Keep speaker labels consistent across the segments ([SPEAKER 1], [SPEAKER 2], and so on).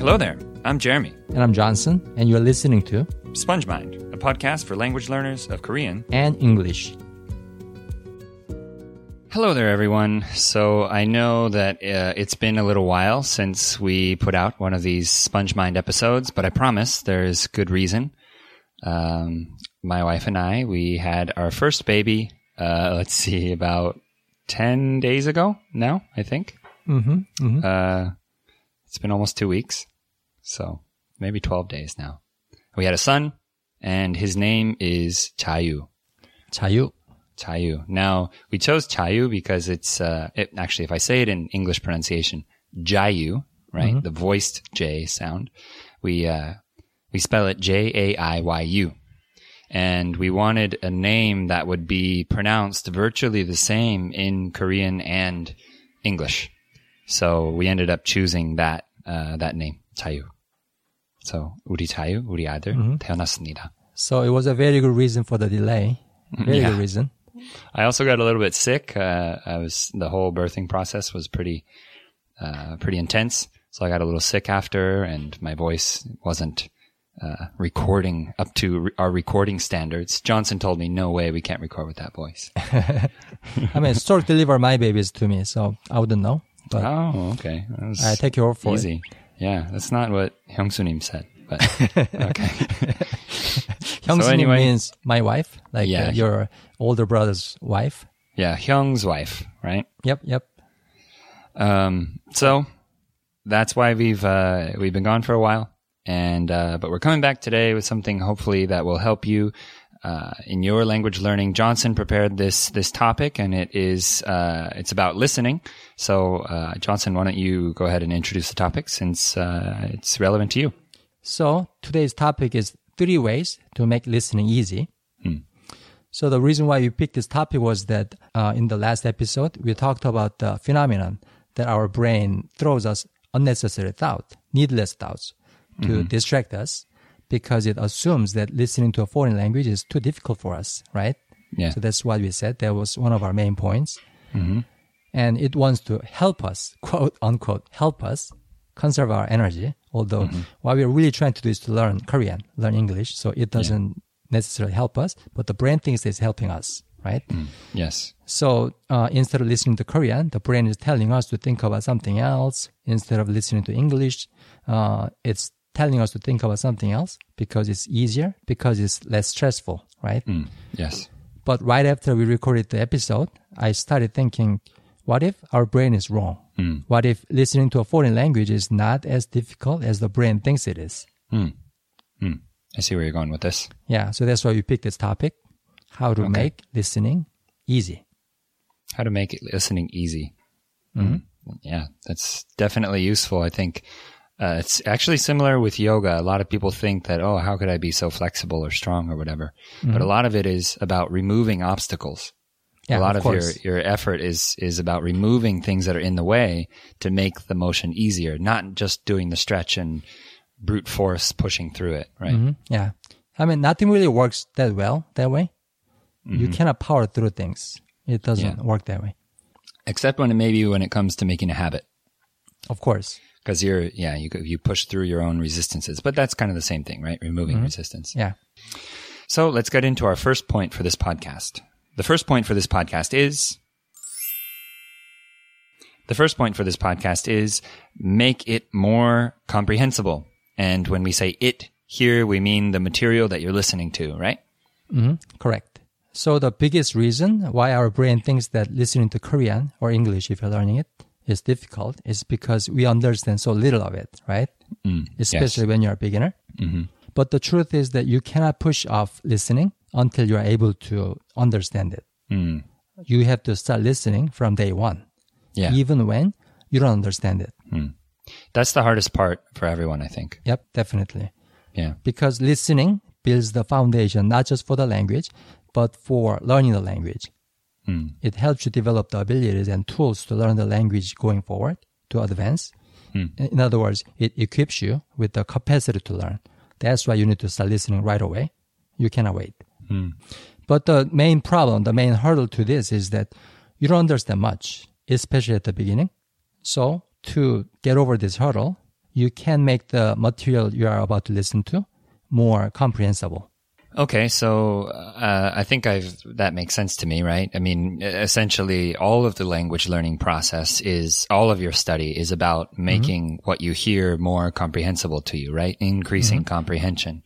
[SPEAKER 1] Hello there. I'm Jeremy.
[SPEAKER 2] And I'm Johnson, and you're listening to
[SPEAKER 1] SpongeMind, a podcast for language learners of Korean.
[SPEAKER 2] and English.
[SPEAKER 1] Hello there, everyone. So I know that uh, it's been a little while since we put out one of these SpongeMind episodes, but I promise there's good reason. Um, my wife and I, we had our first baby, uh, let's see, about 10 days ago now, I think.
[SPEAKER 2] Mm-hmm.
[SPEAKER 1] Uh, it's been almost two weeks. So maybe 12 days now. We had a son, and his name is Jaiyu.
[SPEAKER 2] 자유.
[SPEAKER 1] Jaiyu. Now, we chose Jaiyu because it's, uh, it, actually, if I say it in English pronunciation, Jayu, right? The voiced J sound. We, uh, we spell it J-A-I-Y-U. And we wanted a name that would be pronounced virtually the same in Korean and English. So we ended up choosing that, uh, that name, Jaiyu. So, 우리 자유, 우리 아들, 태어났습니다.
[SPEAKER 2] So it was a very good reason for the delay. Very
[SPEAKER 1] Yeah.
[SPEAKER 2] good reason.
[SPEAKER 1] I also got a little bit sick. Uh, I was the whole birthing process was pretty, uh, pretty intense. So I got a little sick after, and my voice wasn't uh, recording up to re- our recording standards. Johnson told me, "No way, we can't record with that voice."
[SPEAKER 2] I mean, Stork delivered my babies to me, so I wouldn't know. But
[SPEAKER 1] oh, okay, that was
[SPEAKER 2] I take your word for it.
[SPEAKER 1] Yeah, that's not what Hyungsunim said, but okay.
[SPEAKER 2] Hyungsunim
[SPEAKER 1] anyway-
[SPEAKER 2] means my wife, like
[SPEAKER 1] Yeah.
[SPEAKER 2] uh, your older brother's wife.
[SPEAKER 1] yeah, Hyung's wife, right?
[SPEAKER 2] Yep, yep.
[SPEAKER 1] Um, so that's why we've uh, we've been gone for a while, and uh, but we're coming back today with something hopefully that will help you uh, in your language learning. Johnson prepared this this topic, and it is uh, it's about listening. So uh, Johnson, why don't you go ahead and introduce the topic since uh, it's relevant to you?
[SPEAKER 2] So today's topic is three ways to make listening easy. So the reason why we picked this topic was that uh, in the last episode we talked about the phenomenon that our brain throws us unnecessary thought, needless thoughts, to distract us because it assumes that listening to a foreign language is too difficult for us, right?
[SPEAKER 1] Yeah.
[SPEAKER 2] So that's what we said. That was one of our main points. And it wants to help us, quote unquote, help us conserve our energy. Although what we're really trying to do is to learn Korean, learn English. So it doesn't necessarily help us, but the brain thinks it's helping us, right?
[SPEAKER 1] Yes.
[SPEAKER 2] So uh, instead of listening to Korean, the brain is telling us to think about something else. Instead of listening to English, uh, it's telling us to think about something else because it's easier, because it's less stressful, right?
[SPEAKER 1] Mm. Yes.
[SPEAKER 2] But right after we recorded the episode, I started thinking, what if our brain is wrong? What if listening to a foreign language is not as difficult as the brain thinks it is?
[SPEAKER 1] I see where you're going with this.
[SPEAKER 2] Yeah, so that's why we picked this topic how to make listening easy.
[SPEAKER 1] how to make listening easy. Mm. Yeah, that's definitely useful. I think uh, it's actually similar with yoga. A lot of people think that, oh, how could I be so flexible or strong or whatever? But a lot of it is about removing obstacles.
[SPEAKER 2] Yeah,
[SPEAKER 1] a lot
[SPEAKER 2] of
[SPEAKER 1] of, your, your effort is, is about removing things that are in the way to make the motion easier, not just doing the stretch and brute force pushing through it, right?
[SPEAKER 2] Mhm, Yeah. I mean, nothing really works that well that way. You cannot power through things. It doesn't
[SPEAKER 1] Yeah.
[SPEAKER 2] work that way.
[SPEAKER 1] Except when it maybe when it comes to making a habit.
[SPEAKER 2] Of course.
[SPEAKER 1] Because you're, yeah, you you push through your own resistances, but that's kind of the same thing, right? Removing mm-hmm. resistance.
[SPEAKER 2] Yeah.
[SPEAKER 1] So let's get into our first point for this podcast. The first point for this podcast is the first point for this podcast is make it more comprehensible. And when we say it here, we mean the material that you're listening to, right? Mm-hmm.
[SPEAKER 2] Correct. So the biggest reason why our brain thinks that listening to Korean or English, if you're learning it, is difficult is because we understand so little of it, right? Mm, Especially when you're a beginner. Mm-hmm. But the truth is that you cannot push off listening until you are able to understand it. Mm. You have to start listening from day one,
[SPEAKER 1] Yeah.
[SPEAKER 2] even when you don't understand it. Mm.
[SPEAKER 1] That's the hardest part for everyone, I think.
[SPEAKER 2] Yep, definitely.
[SPEAKER 1] Yeah.
[SPEAKER 2] Because listening builds the foundation not just for the language, but for learning the language. Hmm. It helps you develop the abilities and tools to learn the language going forward, to advance. Hmm. In other words, it equips you with the capacity to learn. That's why you need to start listening right away. You cannot wait. Hmm. But the main problem, the main hurdle to this is that you don't understand much, especially at the beginning. So to get over this hurdle, you can make the material you are about to listen to more comprehensible.
[SPEAKER 1] Okay, so uh, I think I've that makes sense to me, right? I mean, essentially, all of the language learning process is all of your study is about making mm-hmm. what you hear more comprehensible to you, right? Increasing mm-hmm. comprehension.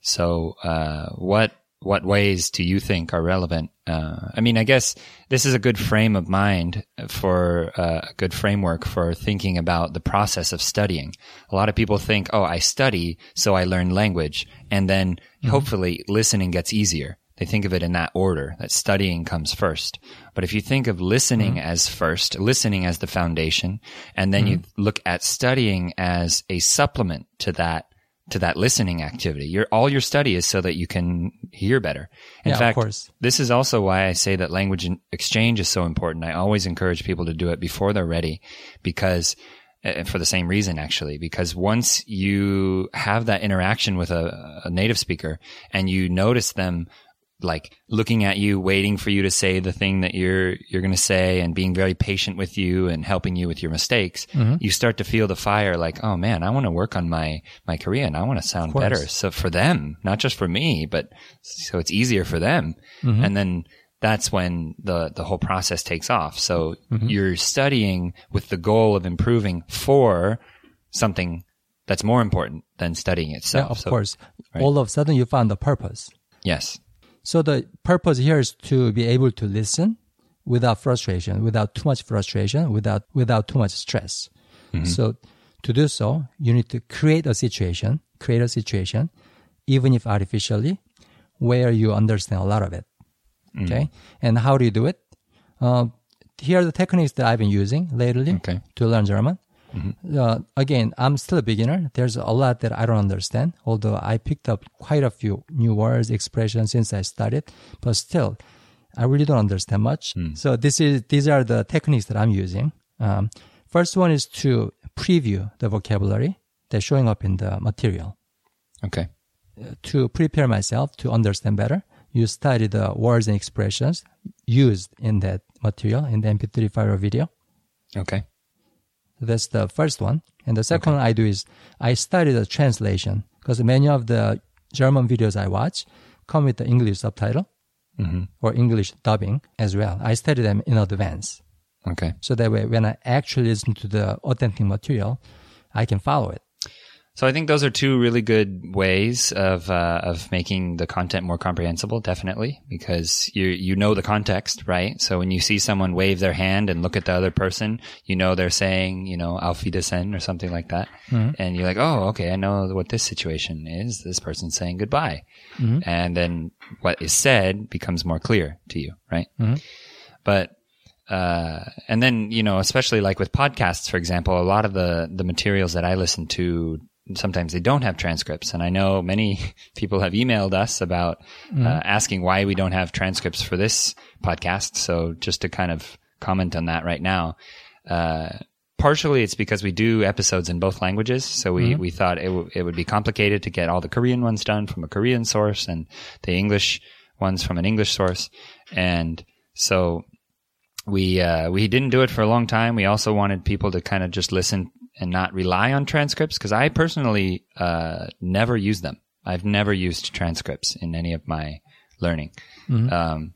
[SPEAKER 1] So, uh, what what ways do you think are relevant? Uh, I mean, I guess this is a good frame of mind for uh, a good framework for thinking about the process of studying. A lot of people think, oh, I study, so I learn language, and then mm-hmm. hopefully listening gets easier. They think of it in that order, that studying comes first. But if you think of listening mm-hmm. as first, listening as the foundation, and then mm-hmm. you look at studying as a supplement to that to that listening activity. Your all your study is so that you can hear better. In
[SPEAKER 2] yeah,
[SPEAKER 1] fact, this is also why I say that language exchange is so important. I always encourage people to do it before they're ready because uh, for the same reason actually because once you have that interaction with a, a native speaker and you notice them like looking at you, waiting for you to say the thing that you're you're going to say, and being very patient with you and helping you with your mistakes, mm-hmm. you start to feel the fire. Like, oh man, I want to work on my my Korean. And I want to sound better. So for them, not just for me, but so it's easier for them. Mm-hmm. And then that's when the the whole process takes off. So mm-hmm. you're studying with the goal of improving for something that's more important than studying itself.
[SPEAKER 2] Yeah, of
[SPEAKER 1] so,
[SPEAKER 2] course. Right? All of a sudden, you found the purpose.
[SPEAKER 1] Yes.
[SPEAKER 2] So the purpose here is to be able to listen without frustration, without too much frustration, without without too much stress. Mm-hmm. So to do so, you need to create a situation, create a situation, even if artificially, where you understand a lot of it. Mm-hmm. Okay, and how do you do it? Uh, here are the techniques that I've been using lately okay. to learn German. Mm-hmm. Uh, again, I'm still a beginner. There's a lot that I don't understand, although I picked up quite a few new words, expressions since I started, but still, I really don't understand much. Mm. So this is, these are the techniques that I'm using. Um, first one is to preview the vocabulary that's showing up in the material.
[SPEAKER 1] Okay.
[SPEAKER 2] Uh, to prepare myself to understand better, you study the words and expressions used in that material in the MP3 file or video.
[SPEAKER 1] Okay.
[SPEAKER 2] That's the first one. And the second okay. one I do is I study the translation because many of the German videos I watch come with the English subtitle mm-hmm. or English dubbing as well. I study them in advance.
[SPEAKER 1] Okay.
[SPEAKER 2] So that way, when I actually listen to the authentic material, I can follow it.
[SPEAKER 1] So I think those are two really good ways of uh, of making the content more comprehensible. Definitely, because you you know the context, right? So when you see someone wave their hand and look at the other person, you know they're saying, you know, "Auf Wiedersehen" or something like that, mm-hmm. and you're like, "Oh, okay, I know what this situation is. This person's saying goodbye," mm-hmm. and then what is said becomes more clear to you, right? Mm-hmm. But uh, and then you know, especially like with podcasts, for example, a lot of the the materials that I listen to sometimes they don't have transcripts. And I know many people have emailed us about mm-hmm. uh, asking why we don't have transcripts for this podcast. So just to kind of comment on that right now, uh, partially it's because we do episodes in both languages. So we, mm-hmm. we thought it, w- it would be complicated to get all the Korean ones done from a Korean source and the English ones from an English source. And so we, uh, we didn't do it for a long time. We also wanted people to kind of just listen and not rely on transcripts because I personally uh, never use them. I've never used transcripts in any of my learning. Mm-hmm. Um,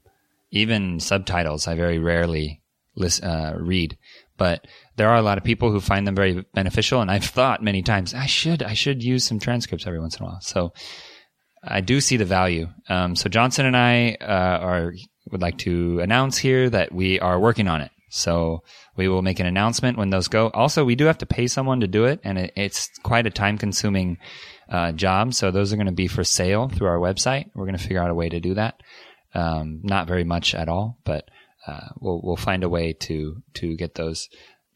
[SPEAKER 1] even subtitles, I very rarely listen, uh, read. But there are a lot of people who find them very beneficial, and I've thought many times I should I should use some transcripts every once in a while. So I do see the value. Um, so Johnson and I uh, are would like to announce here that we are working on it. So we will make an announcement when those go. Also, we do have to pay someone to do it, and it, it's quite a time consuming uh, job. So those are going to be for sale through our website. We're going to figure out a way to do that. Um, not very much at all, but uh, we'll we'll find a way to to get those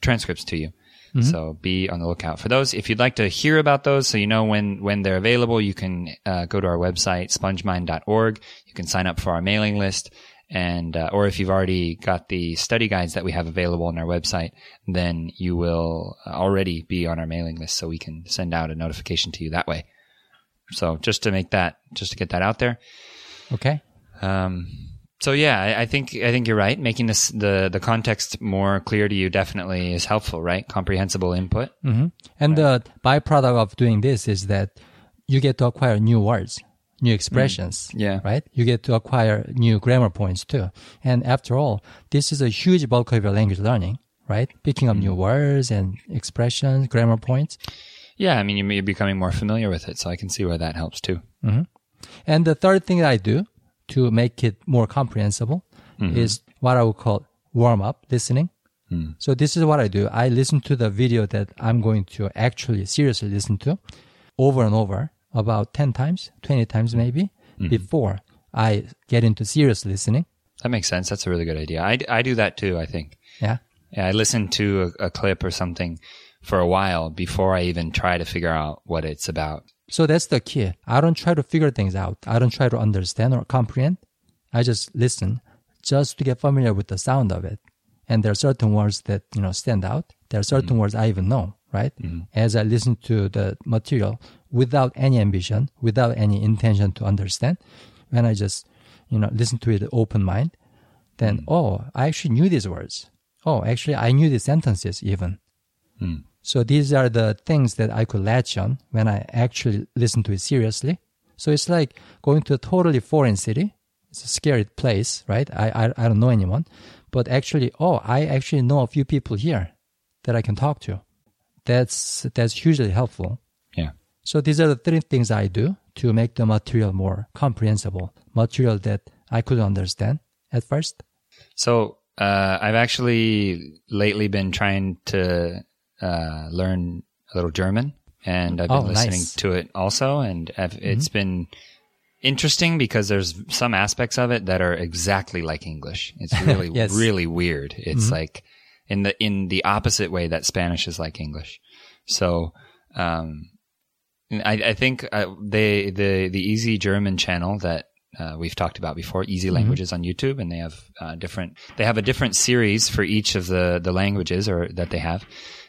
[SPEAKER 1] transcripts to you. Mm-hmm. So be on the lookout for those. If you'd like to hear about those, so you know when when they're available, you can uh, go to our website spongemind.org. You can sign up for our mailing list and uh, or if you've already got the study guides that we have available on our website, then you will already be on our mailing list, so we can send out a notification to you that way. So just to make that, just to get that out there.
[SPEAKER 2] Okay.
[SPEAKER 1] Um, so yeah, I, I think I think you're right. Making this the the context more clear to you definitely is helpful, right? Comprehensible input.
[SPEAKER 2] hmm And the byproduct of doing this is that you get to acquire new words, new mm. expressions.
[SPEAKER 1] Yeah.
[SPEAKER 2] Right? You get to acquire new grammar points too. And after all, this is a huge bulk of your language learning, right? Picking up new mm. words and expressions, grammar points.
[SPEAKER 1] Yeah, I mean you- you're becoming more familiar with it, so I can see where that helps too. Mm-hmm.
[SPEAKER 2] And the third thing that I do to make it more comprehensible mm-hmm. is what I would call warm up listening. Mm. So this is what I do. I listen to the video that I'm going to actually seriously listen to over and over about 10 times, 20 times maybe mm-hmm. before I get into serious listening.
[SPEAKER 1] That makes sense. That's a really good idea. I, I do that too. I think.
[SPEAKER 2] Yeah.
[SPEAKER 1] Yeah, I listen to a, a clip or something for a while before I even try to figure out what it's about.
[SPEAKER 2] So that's the key. I don't try to figure things out. I don't try to understand or comprehend. I just listen just to get familiar with the sound of it. And there are certain words that, you know, stand out. There are certain mm-hmm. words I even know, right? Mm-hmm. As I listen to the material without any ambition, without any intention to understand, when I just, you know, listen to it open mind, then, mm-hmm. oh, I actually knew these words. Oh, actually, I knew these sentences even. Mm-hmm. So these are the things that I could latch on when I actually listen to it seriously. So it's like going to a totally foreign city. It's a scary place, right? I, I, I don't know anyone, but actually, oh, I actually know a few people here that I can talk to. That's, that's hugely helpful.
[SPEAKER 1] Yeah.
[SPEAKER 2] So these are the three things I do to make the material more comprehensible, material that I could understand at first.
[SPEAKER 1] So uh, I've actually lately been trying to uh, learn a little German, and I've been
[SPEAKER 2] Oh,
[SPEAKER 1] listening
[SPEAKER 2] nice.
[SPEAKER 1] to it also, and I've, it's been interesting because there's some aspects of it that are exactly like English. It's really,
[SPEAKER 2] Yes.
[SPEAKER 1] really weird. It's like in the in the opposite way that Spanish is like English. So. Um, I, I think uh, they the the Easy German channel that uh, we've talked about before, Easy Languages on YouTube, and they have uh, different. They have a different series for each of the the languages or that they have,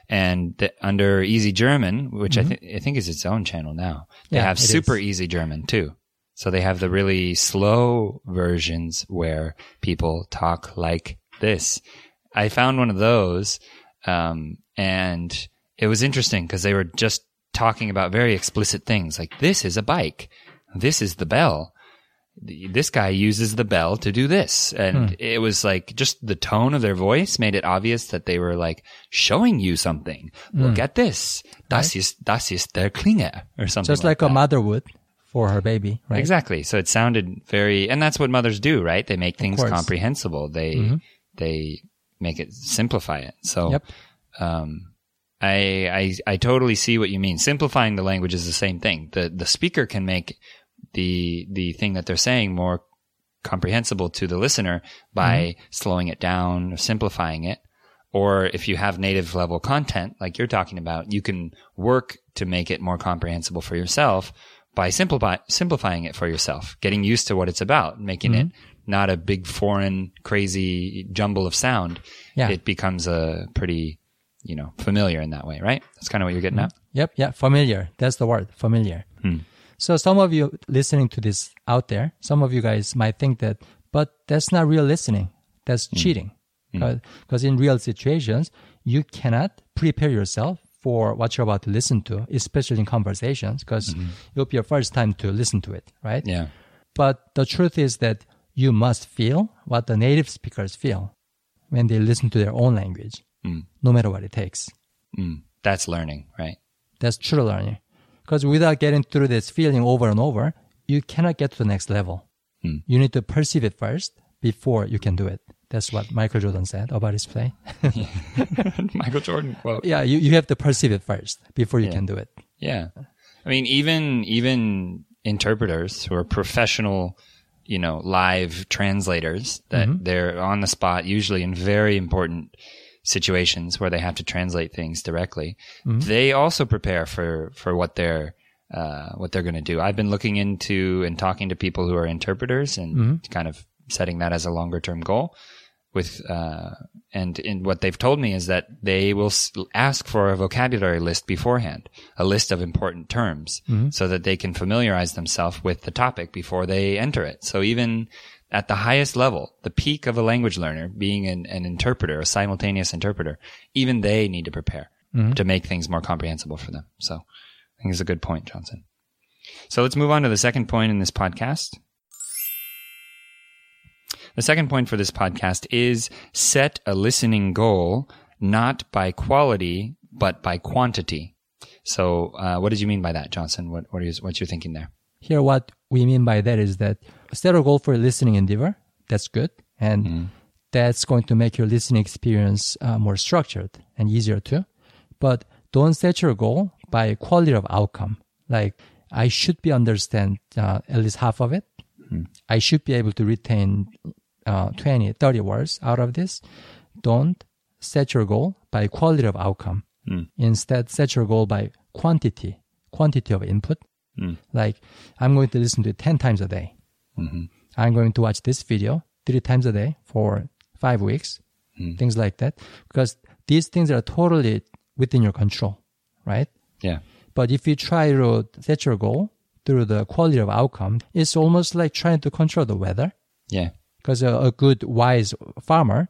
[SPEAKER 1] and the, under Easy German, which I think I think is its own channel now, they
[SPEAKER 2] Yeah,
[SPEAKER 1] have Super
[SPEAKER 2] is.
[SPEAKER 1] Easy German too. So they have the really slow versions where people talk like this. I found one of those, um, and it was interesting because they were just talking about very explicit things like this is a bike, this is the bell. This guy uses the bell to do this. And it was like just the tone of their voice made it obvious that they were like showing you something. Look at this. Das ist, das ist der Klinge or something.
[SPEAKER 2] Just like, a
[SPEAKER 1] that.
[SPEAKER 2] mother would for her baby, right?
[SPEAKER 1] Exactly. So it sounded very, and that's what mothers do, right? They make things.
[SPEAKER 2] Mm-hmm.
[SPEAKER 1] comprehensible. They, they make it simplify it. So,
[SPEAKER 2] Yep.
[SPEAKER 1] um, I, I, I totally see what you mean. Simplifying the language is the same thing. The, the speaker can make the, the thing that they're saying more comprehensible to the listener by
[SPEAKER 2] Mm-hmm.
[SPEAKER 1] slowing it down or simplifying it. Or if you have native level content, like you're talking about, you can work to make it more comprehensible for yourself by simplify, simplifying it for yourself, getting used to what it's about, making it
[SPEAKER 2] Mm-hmm.
[SPEAKER 1] Not a big foreign, crazy jumble of sound.
[SPEAKER 2] Yeah.
[SPEAKER 1] It becomes a pretty, you know, familiar in that way, right? That's kind of what you're getting at.
[SPEAKER 2] Yep, yeah, familiar. That's the word, familiar. Hmm. So some of you listening to this out there, some of you guys might think that, but that's not real listening. That's hmm. cheating. Hmm. Because in real situations, you cannot prepare yourself for what you're about to listen to, especially in conversations, because mm-hmm. it'll be your first time to listen to it, right?
[SPEAKER 1] Yeah.
[SPEAKER 2] But the truth is that you must feel what the native speakers feel when they listen to their own language, no matter what it takes.
[SPEAKER 1] Mm. That's learning, right?
[SPEAKER 2] That's true learning. Because without getting through this feeling over and over, you cannot get to the next level. You need to perceive it first before you can do it. That's what Michael Jordan said about his play.
[SPEAKER 1] Michael Jordan quote.
[SPEAKER 2] yeah, you, you have to perceive it first before you
[SPEAKER 1] Yeah.
[SPEAKER 2] can do it.
[SPEAKER 1] Yeah. I mean, even, even interpreters who are professional, you know, live translators that mm-hmm. they're on the spot, usually in very important situations where they have to translate things directly. Mm-hmm. They also prepare for, for what they're, uh, what they're going to do. I've been looking into and talking to people who are interpreters and mm-hmm. kind of setting that as a longer term goal with uh, and in what they've told me is that they will ask for a vocabulary list beforehand, a list of important terms, so that they can familiarize themselves with the topic before they enter it. So even at the highest level, the peak of a language learner, being an, an interpreter, a simultaneous interpreter, even they need to prepare to make things more comprehensible for them. So I think it's a good point, Johnson. So let's move on to the second point in this podcast. The second point for this podcast is set a listening goal not by quality, but by quantity. So, uh, what did you mean by that, Johnson? What, what is, what's your thinking there?
[SPEAKER 2] Here, what we mean by that is that set a goal for listening endeavor. That's good. And that's going to make your listening experience uh, more structured and easier too. But don't set your goal by quality of outcome. Like, I should be understand uh, at least half of it. I should be able to retain uh, 20, 30 words out of this. Don't set your goal by quality of outcome. Hmm. Instead, set your goal by quantity, quantity of input. Hmm. Like, I'm going to listen to it 10 times a day. Mm-hmm. I'm going to watch this video three times a day for five weeks, hmm. things like that. Because these things are totally within your control, right?
[SPEAKER 1] Yeah.
[SPEAKER 2] But if you try to set your goal through the quality of outcome, it's almost like trying to control the weather.
[SPEAKER 1] Yeah.
[SPEAKER 2] Because a, a good, wise farmer,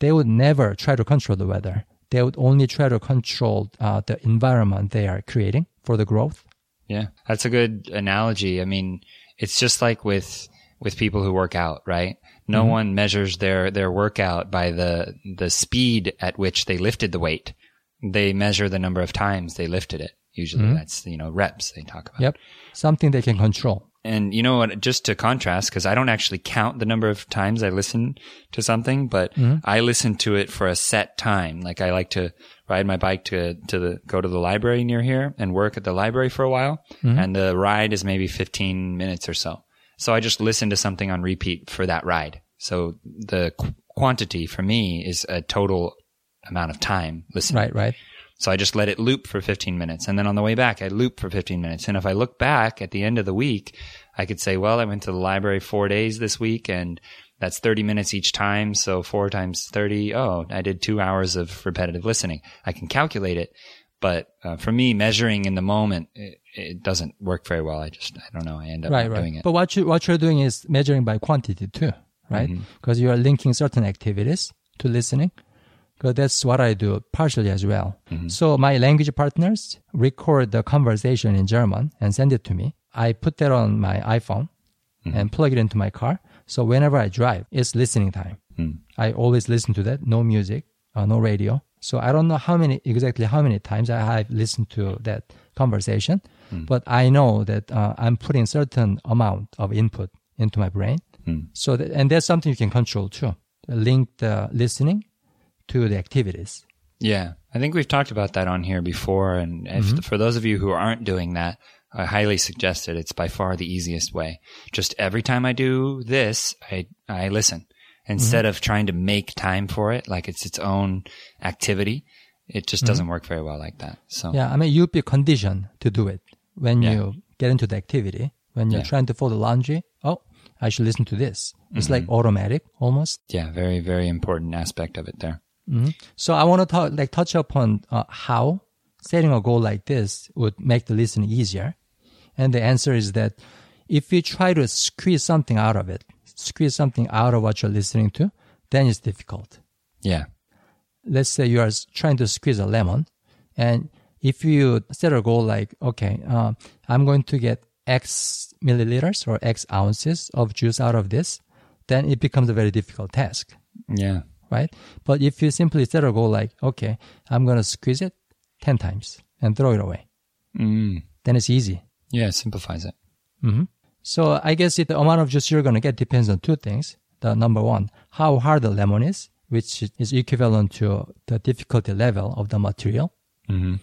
[SPEAKER 2] they would never try to control the weather. They would only try to control uh, the environment they are creating for the growth.
[SPEAKER 1] Yeah, that's a good analogy. I mean, it's just like with with people who work out, right? No one measures their their workout by the the speed at which they lifted the weight. They measure the number of times they lifted it. Usually, that's you know reps they talk about.
[SPEAKER 2] Yep. Something they can control.
[SPEAKER 1] And you know what? Just to contrast, because I don't actually count the number of times I listen to something, but mm-hmm. I listen to it for a set time. Like I like to ride my bike to to the go to the library near here and work at the library for a while, mm-hmm. and the ride is maybe fifteen minutes or so. So I just listen to something on repeat for that ride. So the qu- quantity for me is a total amount of time listening.
[SPEAKER 2] Right, right.
[SPEAKER 1] So I just let it loop for 15 minutes. And then on the way back, I loop for 15 minutes. And if I look back at the end of the week, I could say, well, I went to the library four days this week and that's 30 minutes each time. So four times 30. Oh, I did two hours of repetitive listening. I can calculate it. But uh, for me, measuring in the moment, it, it doesn't work very well. I just, I don't know. I end up
[SPEAKER 2] right, right.
[SPEAKER 1] doing it.
[SPEAKER 2] But what you what you're doing is measuring by quantity too, right? Because you are linking certain activities to listening. Because that's what I do partially as well. Mm-hmm. So my language partners record the conversation in German and send it to me. I put that on my iPhone mm-hmm. and plug it into my car. So whenever I drive, it's listening time. Mm. I always listen to that. No music, uh, no radio. So I don't know how many exactly how many times I have listened to that conversation, mm. but I know that uh, I'm putting certain amount of input into my brain. Mm. So that, and that's something you can control too. Link the listening to the activities.
[SPEAKER 1] Yeah, I think we've talked about that on here before. And if, mm-hmm. for those of you who aren't doing that, I highly suggest it. It's by far the easiest way. Just every time I do this, I, I listen mm-hmm. instead of trying to make time for it, like it's its own activity. It just mm-hmm. doesn't work very well like that. So
[SPEAKER 2] Yeah, I mean you'll be conditioned to do it when
[SPEAKER 1] Yeah.
[SPEAKER 2] you get into the activity. When you're
[SPEAKER 1] Yeah.
[SPEAKER 2] trying to fold the laundry, oh, I should listen to this. It's like automatic almost.
[SPEAKER 1] yeah, very, very important aspect of it there.
[SPEAKER 2] So I want to talk, like touch upon uh, how setting a goal like this would make the listening easier. And the answer is that if you try to squeeze something out of it, squeeze something out of what you're listening to, then it's difficult.
[SPEAKER 1] Yeah.
[SPEAKER 2] Let's say you are trying to squeeze a lemon, and if you set a goal like, okay, uh, I'm going to get X milliliters or X ounces of juice out of this, then it becomes a very difficult task
[SPEAKER 1] Yeah.
[SPEAKER 2] Right? But if you simply set a goal like, okay, I'm going to squeeze it 10 times and throw it away,
[SPEAKER 1] Mm.
[SPEAKER 2] then it's easy.
[SPEAKER 1] Yeah, it simplifies it.
[SPEAKER 2] So I guess the amount of juice you're going to get depends on two things. The number one, how hard the lemon is, which is equivalent to the difficulty level of the material.
[SPEAKER 1] hmm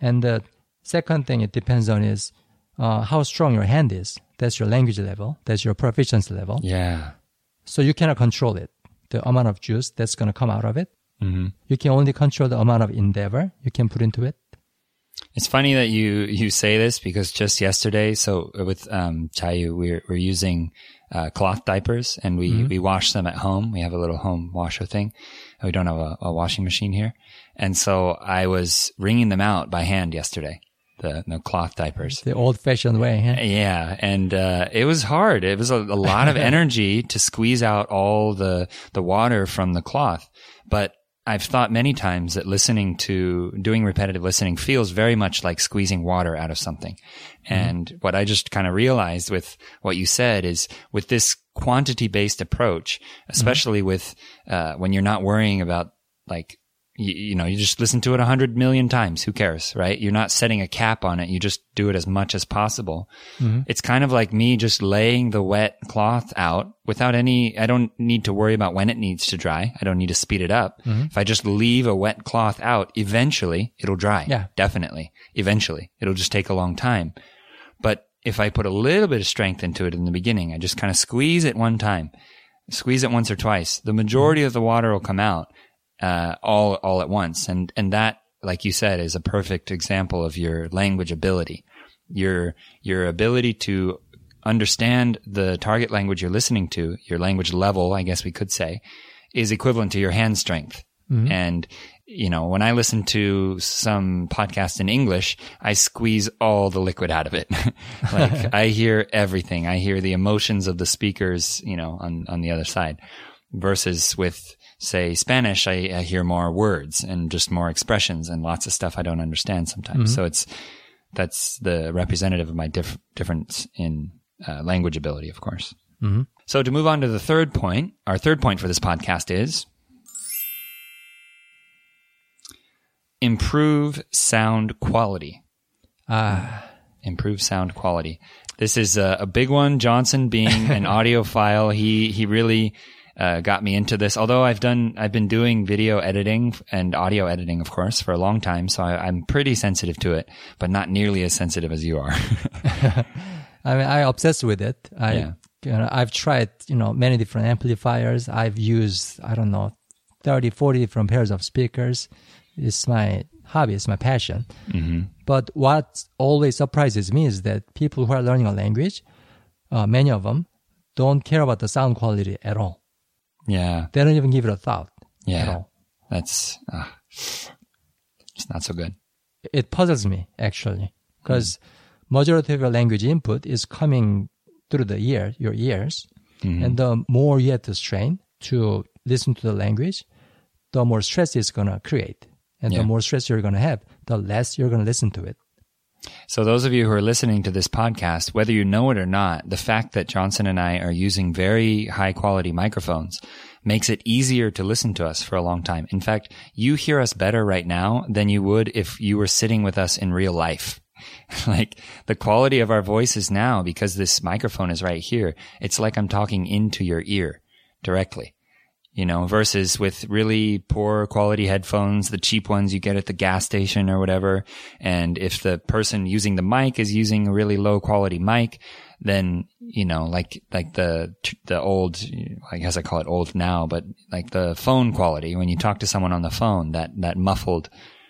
[SPEAKER 2] And the second thing it depends on is uh, how strong your hand is. That's your language level. That's your proficiency level.
[SPEAKER 1] Yeah.
[SPEAKER 2] So you cannot control it. The amount of juice that's going to come out of it.
[SPEAKER 1] hmm
[SPEAKER 2] You can only control the amount of endeavor you can put into it.
[SPEAKER 1] It's funny that you you say this because just yesterday, so with um, Jaiyu, we're we're using uh, cloth diapers and we we wash them at home. We have a little home washer thing. We don't have a, a washing machine here, and so I was wringing them out by hand yesterday. The, the cloth diapers.
[SPEAKER 2] The old fashioned way. Huh?
[SPEAKER 1] Yeah. And, uh, it was hard. It was a, a lot of energy to squeeze out all the, the water from the cloth. But I've thought many times that listening to doing repetitive listening feels very much like squeezing water out of something. Mm-hmm. And what I just kind of realized with what you said is with this quantity based approach, especially mm-hmm. with, uh, when you're not worrying about like you, you, know, you just listen to it a hundred million times. Who cares, right? You're not setting a cap on it. You just do it as much as possible. Mm-hmm. It's kind of like me just laying the wet cloth out without any, I don't need to worry about when it needs to dry. I don't need to speed it up. Mm-hmm. If I just leave a wet cloth out, eventually it'll dry.
[SPEAKER 2] Yeah.
[SPEAKER 1] Definitely. Eventually. It'll just take a long time. But if I put a little bit of strength into it in the beginning, I just kind of squeeze it one time, squeeze it once or twice, the majority of the water will come out uh, all all at once, and and that, like you said, is a perfect example of your language ability, your your ability to understand the target language you're listening to, your language level, I guess we could say, is equivalent to your hand strength. Mm-hmm. And you know, when I listen to some podcast in English, I squeeze all the liquid out of it. like I hear everything. I hear the emotions of the speakers, you know, on, on the other side versus with say Spanish, I, I, hear more words and just more expressions and lots of stuff I don't understand sometimes. Mm-hmm. So it's that's the representative of my diff- difference in uh, language ability, of course. Mm-hmm. So to move on to the third point, our third point for this podcast is improve sound quality. Ah, improve sound quality. This is a, a big one. Johnson being an audiophile, he he really uh, got me into this. Although I've done, I've been doing video editing and audio editing, of course, for a long time. So I, am pretty sensitive to it, but not nearly as sensitive as you are.
[SPEAKER 2] I mean, I obsessed with it. I, yeah. you know, I've tried, you know, many different amplifiers. I've used, I don't know, 30, 40 different pairs of speakers. It's my hobby. It's my passion. Mm-hmm. But what always surprises me is that people who are learning a language, uh, many of them don't care about the sound quality at all.
[SPEAKER 1] Yeah.
[SPEAKER 2] They don't even give it a thought.
[SPEAKER 1] Yeah. That's, uh, it's not so good.
[SPEAKER 2] It puzzles me actually because mm. majority of your language input is coming through the ear, your ears. Mm-hmm. And the more you have to strain to listen to the language, the more stress it's going to create. And yeah. the more stress you're going to have, the less you're going to listen to it.
[SPEAKER 1] So, those of you who are listening to this podcast, whether you know it or not, the fact that Johnson and I are using very high quality microphones makes it easier to listen to us for a long time. In fact, you hear us better right now than you would if you were sitting with us in real life. like the quality of our voices now, because this microphone is right here, it's like I'm talking into your ear directly you know, versus with really poor quality headphones, the cheap ones you get at the gas station or whatever. And if the person using the mic is using a really low quality mic, then, you know, like, like the, the old, I guess I call it old now, but like the phone quality, when you talk to someone on the phone, that, that muffled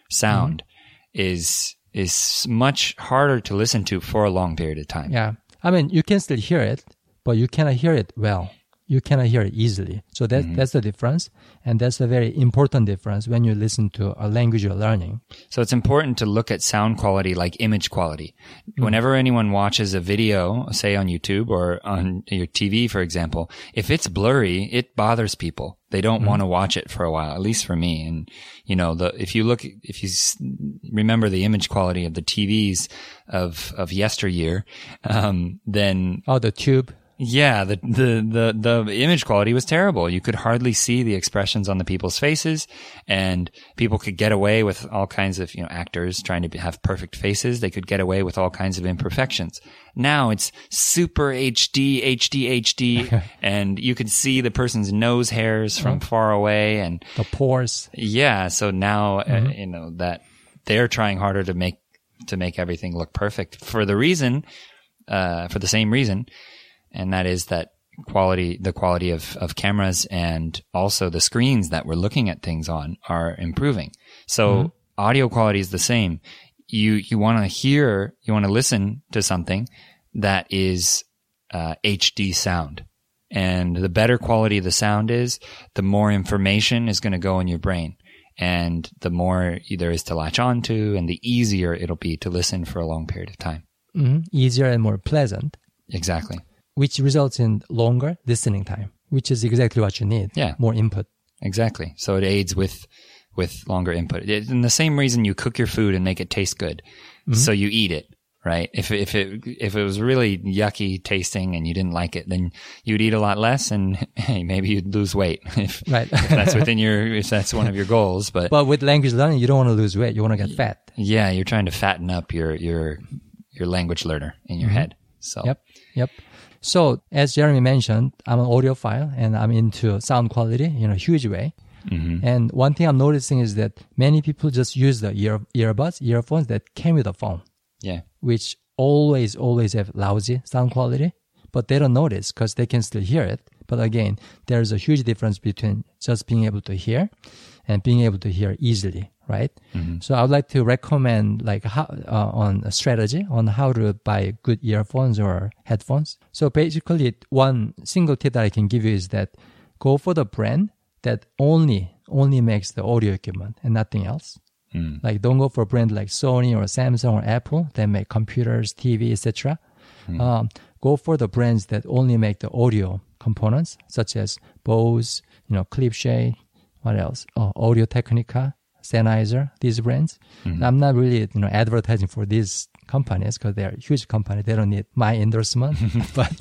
[SPEAKER 1] sound mm-hmm. is, is much harder to listen to for a long period of time.
[SPEAKER 2] Yeah. I mean, you can still hear it, but you cannot hear it well you cannot hear it easily. So that, mm-hmm. that's the difference. And that's a very important difference when you listen to a language you're learning.
[SPEAKER 1] So it's important to look at sound quality like image quality. Mm-hmm. Whenever anyone watches a video, say on YouTube or on your TV, for example, if it's blurry, it bothers people. They don't mm-hmm. want to watch it for a while, at least for me. And, you know, the, if you look, if you remember the image quality of the TVs of, of yesteryear, um, then.
[SPEAKER 2] Oh, the tube.
[SPEAKER 1] Yeah, the, the, the, the image quality was terrible. You could hardly see the expressions on the people's faces and people could get away with all kinds of, you know, actors trying to have perfect faces. They could get away with all kinds of imperfections. Now it's super HD, HD, HD, and you could see the person's nose hairs from far away and
[SPEAKER 2] the pores.
[SPEAKER 1] Yeah. So now, mm-hmm. uh, you know, that they're trying harder to make, to make everything look perfect for the reason, uh, for the same reason and that is that quality, the quality of, of cameras and also the screens that we're looking at things on are improving. So mm-hmm. audio quality is the same. You, you want to hear, you want to listen to something that is uh, HD sound. And the better quality the sound is, the more information is going to go in your brain. and the more there is to latch on to and the easier it'll be to listen for a long period of time.
[SPEAKER 2] hmm Easier and more pleasant,
[SPEAKER 1] Exactly.
[SPEAKER 2] Which results in longer listening time, which is exactly what you need.
[SPEAKER 1] Yeah.
[SPEAKER 2] More input.
[SPEAKER 1] Exactly. So it aids with with longer input. It, and the same reason you cook your food and make it taste good, mm-hmm. so you eat it. Right. If if it if it was really yucky tasting and you didn't like it, then you'd eat a lot less, and hey, maybe you'd lose weight if,
[SPEAKER 2] Right.
[SPEAKER 1] if that's within your if that's one of your goals. But
[SPEAKER 2] But with language learning, you don't want to lose weight. You want to get fat.
[SPEAKER 1] yeah, you're trying to fatten up your your your language learner in your mm-hmm. head. So
[SPEAKER 2] Yep. Yep. So as Jeremy mentioned, I'm an audiophile and I'm into sound quality in a huge way. Mm-hmm. And one thing I'm noticing is that many people just use the ear earbuds, earphones that came with the phone,
[SPEAKER 1] yeah,
[SPEAKER 2] which always, always have lousy sound quality, but they don't notice because they can still hear it. But again, there's a huge difference between just being able to hear and being able to hear easily, right? So I would like to recommend like how uh, on a strategy on how to buy good earphones or headphones. So basically, one single tip that I can give you is that go for the brand that only only makes the audio equipment and nothing else. Like don't go for a brand like Sony or Samsung or Apple that make computers, TV, etc. Um, go for the brands that only make the audio components, such as Bose, you know, Klipsch, what else? Oh, Audio Technica, Sennheiser, these brands. I'm not really, you know, advertising for these companies because they're huge company. They don't need my endorsement, but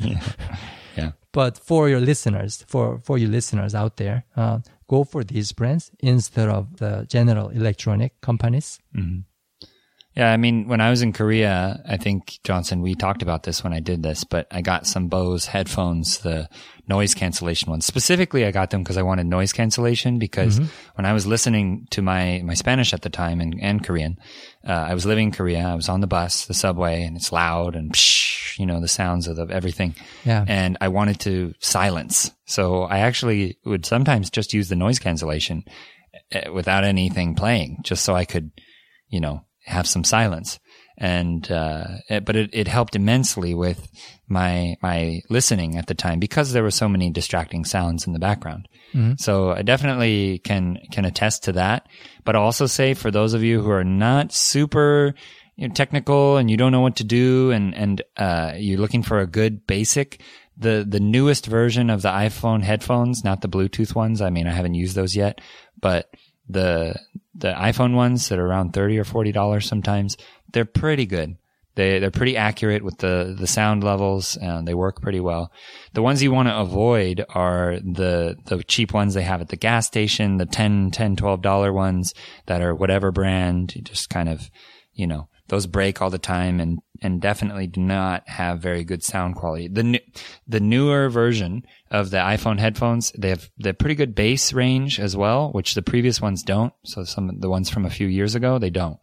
[SPEAKER 1] yeah,
[SPEAKER 2] but for your listeners, for for you listeners out there, uh, go for these brands instead of the general electronic companies.
[SPEAKER 1] Yeah. I mean, when I was in Korea, I think Johnson, we talked about this when I did this, but I got some Bose headphones, the noise cancellation ones. Specifically, I got them because I wanted noise cancellation because when I was listening to my my Spanish at the time and, and Korean, uh, I was living in Korea. I was on the bus, the subway, and it's loud and psh, you know the sounds of the, everything.
[SPEAKER 2] Yeah.
[SPEAKER 1] and I wanted to silence. So I actually would sometimes just use the noise cancellation uh, without anything playing, just so I could, you know, have some silence. And, uh, it- but it, it helped immensely with my, my listening at the time because there were so many distracting sounds in the background. So I definitely can, can attest to that. But I'll also say for those of you who are not super, you know, technical and you don't know what to do and, and, uh, you're looking for a good basic, the, the newest version of the iPhone headphones, not the Bluetooth ones. I mean, I haven't used those yet, but the, the iPhone ones that are around 30 or $40 sometimes, they're pretty good. They, they're pretty accurate with the, the sound levels and they work pretty well. The ones you want to avoid are the, the cheap ones they have at the gas station, the 10, 10, 12 dollar ones that are whatever brand, you just kind of, you know, those break all the time and, and definitely do not have very good sound quality. The new, the newer version of the iPhone headphones, they have the pretty good bass range as well, which the previous ones don't. So some the ones from a few years ago, they don't.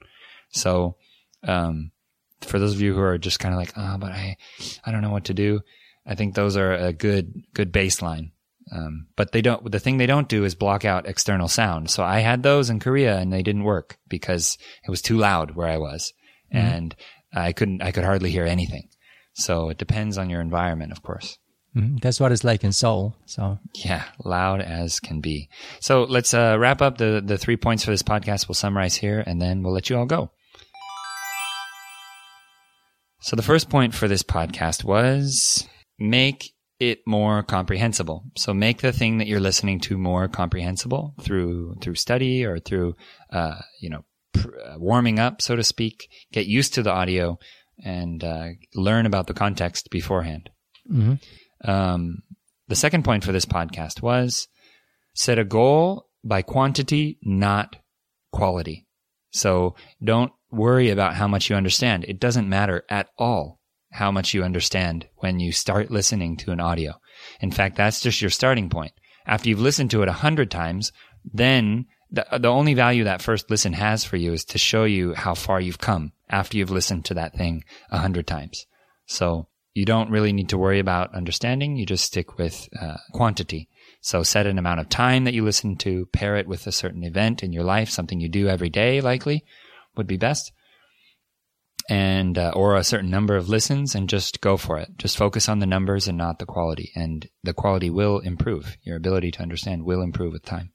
[SPEAKER 1] So, um, for those of you who are just kind of like, oh, but I, I don't know what to do. I think those are a good, good baseline. Um, but they don't, the thing they don't do is block out external sound. So I had those in Korea and they didn't work because it was too loud where I was and I couldn't, I could hardly hear anything. So it depends on your environment, of course.
[SPEAKER 2] Mhm. That's what it's like in Seoul. So
[SPEAKER 1] Yeah, loud as can be. So let's uh, wrap up the the three points for this podcast. We'll summarize here, and then we'll let you all go. So the first point for this podcast was make it more comprehensible. So make the thing that you're listening to more comprehensible through through study or through uh, you know warming up, so to speak. Get used to the audio and uh, learn about the context beforehand. Um, the second point for this podcast was set a goal by quantity, not quality. So don't worry about how much you understand. It doesn't matter at all how much you understand when you start listening to an audio. In fact, that's just your starting point. After you've listened to it a hundred times, then the, the only value that first listen has for you is to show you how far you've come after you've listened to that thing a hundred times. So you don't really need to worry about understanding. You just stick with uh, quantity. So set an amount of time that you listen to, pair it with a certain event in your life, something you do every day, likely would be best. And, uh, or a certain number of listens and just go for it. Just focus on the numbers and not the quality. And the quality will improve. Your ability to understand will improve with time.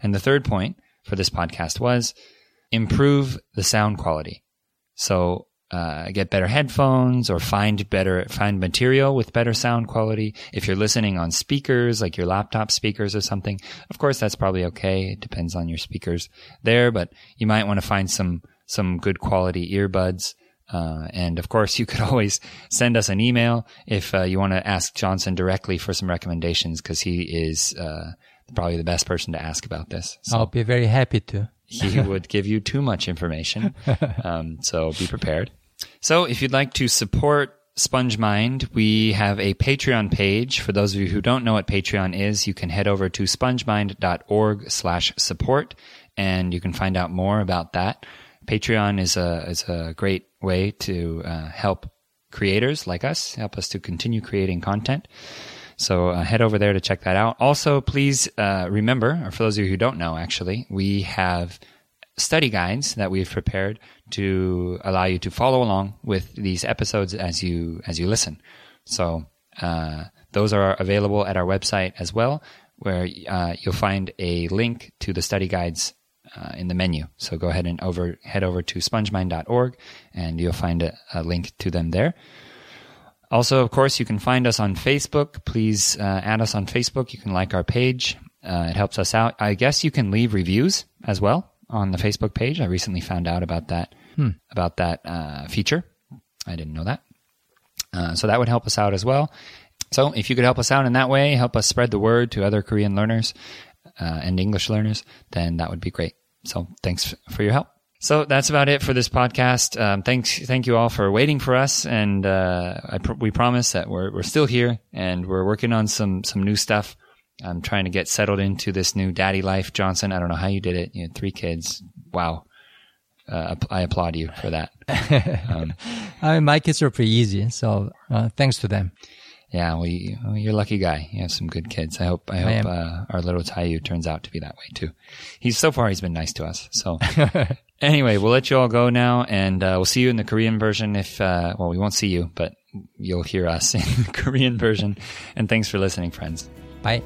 [SPEAKER 1] And the third point for this podcast was improve the sound quality. So uh, get better headphones or find better find material with better sound quality. If you're listening on speakers, like your laptop speakers or something, of course that's probably okay. It depends on your speakers there, but you might want to find some some good quality earbuds. Uh, and of course, you could always send us an email if uh, you want to ask Johnson directly for some recommendations because he is uh, probably the best person to ask about this.
[SPEAKER 2] So. I'll be very happy to
[SPEAKER 1] he would give you too much information. Um, so be prepared. So if you'd like to support SpongeMind, we have a Patreon page. For those of you who don't know what Patreon is, you can head over to spongemind.org slash support and you can find out more about that. Patreon is a, is a great way to uh, help creators like us, help us to continue creating content. So uh, head over there to check that out. Also, please uh, remember, or for those of you who don't know, actually, we have study guides that we've prepared to allow you to follow along with these episodes as you as you listen. So uh, those are available at our website as well, where uh, you'll find a link to the study guides uh, in the menu. So go ahead and over head over to spongemind.org, and you'll find a, a link to them there. Also, of course, you can find us on Facebook. Please uh, add us on Facebook. You can like our page. Uh, it helps us out. I guess you can leave reviews as well on the Facebook page. I recently found out about that hmm. about that uh, feature. I didn't know that. Uh, so that would help us out as well. So if you could help us out in that way, help us spread the word to other Korean learners uh, and English learners, then that would be great. So thanks for your help. So that's about it for this podcast. Um, thanks, thank you all for waiting for us, and uh, pr- we promise that we're we're still here and we're working on some some new stuff. I'm trying to get settled into this new daddy life, Johnson. I don't know how you did it. You had three kids. Wow. Uh, I applaud you for that.
[SPEAKER 2] Um, I mean, my kids are pretty easy, so uh, thanks to them.
[SPEAKER 1] Yeah, well, you, are a lucky guy. You have some good kids. I hope. I, I hope uh, our little Jaiyu turns out to be that way too. He's so far he's been nice to us. So Anyway, we'll let you all go now, and uh, we'll see you in the Korean version. If uh, well, we won't see you, but you'll hear us in the Korean version. And thanks for listening, friends.
[SPEAKER 2] Bye.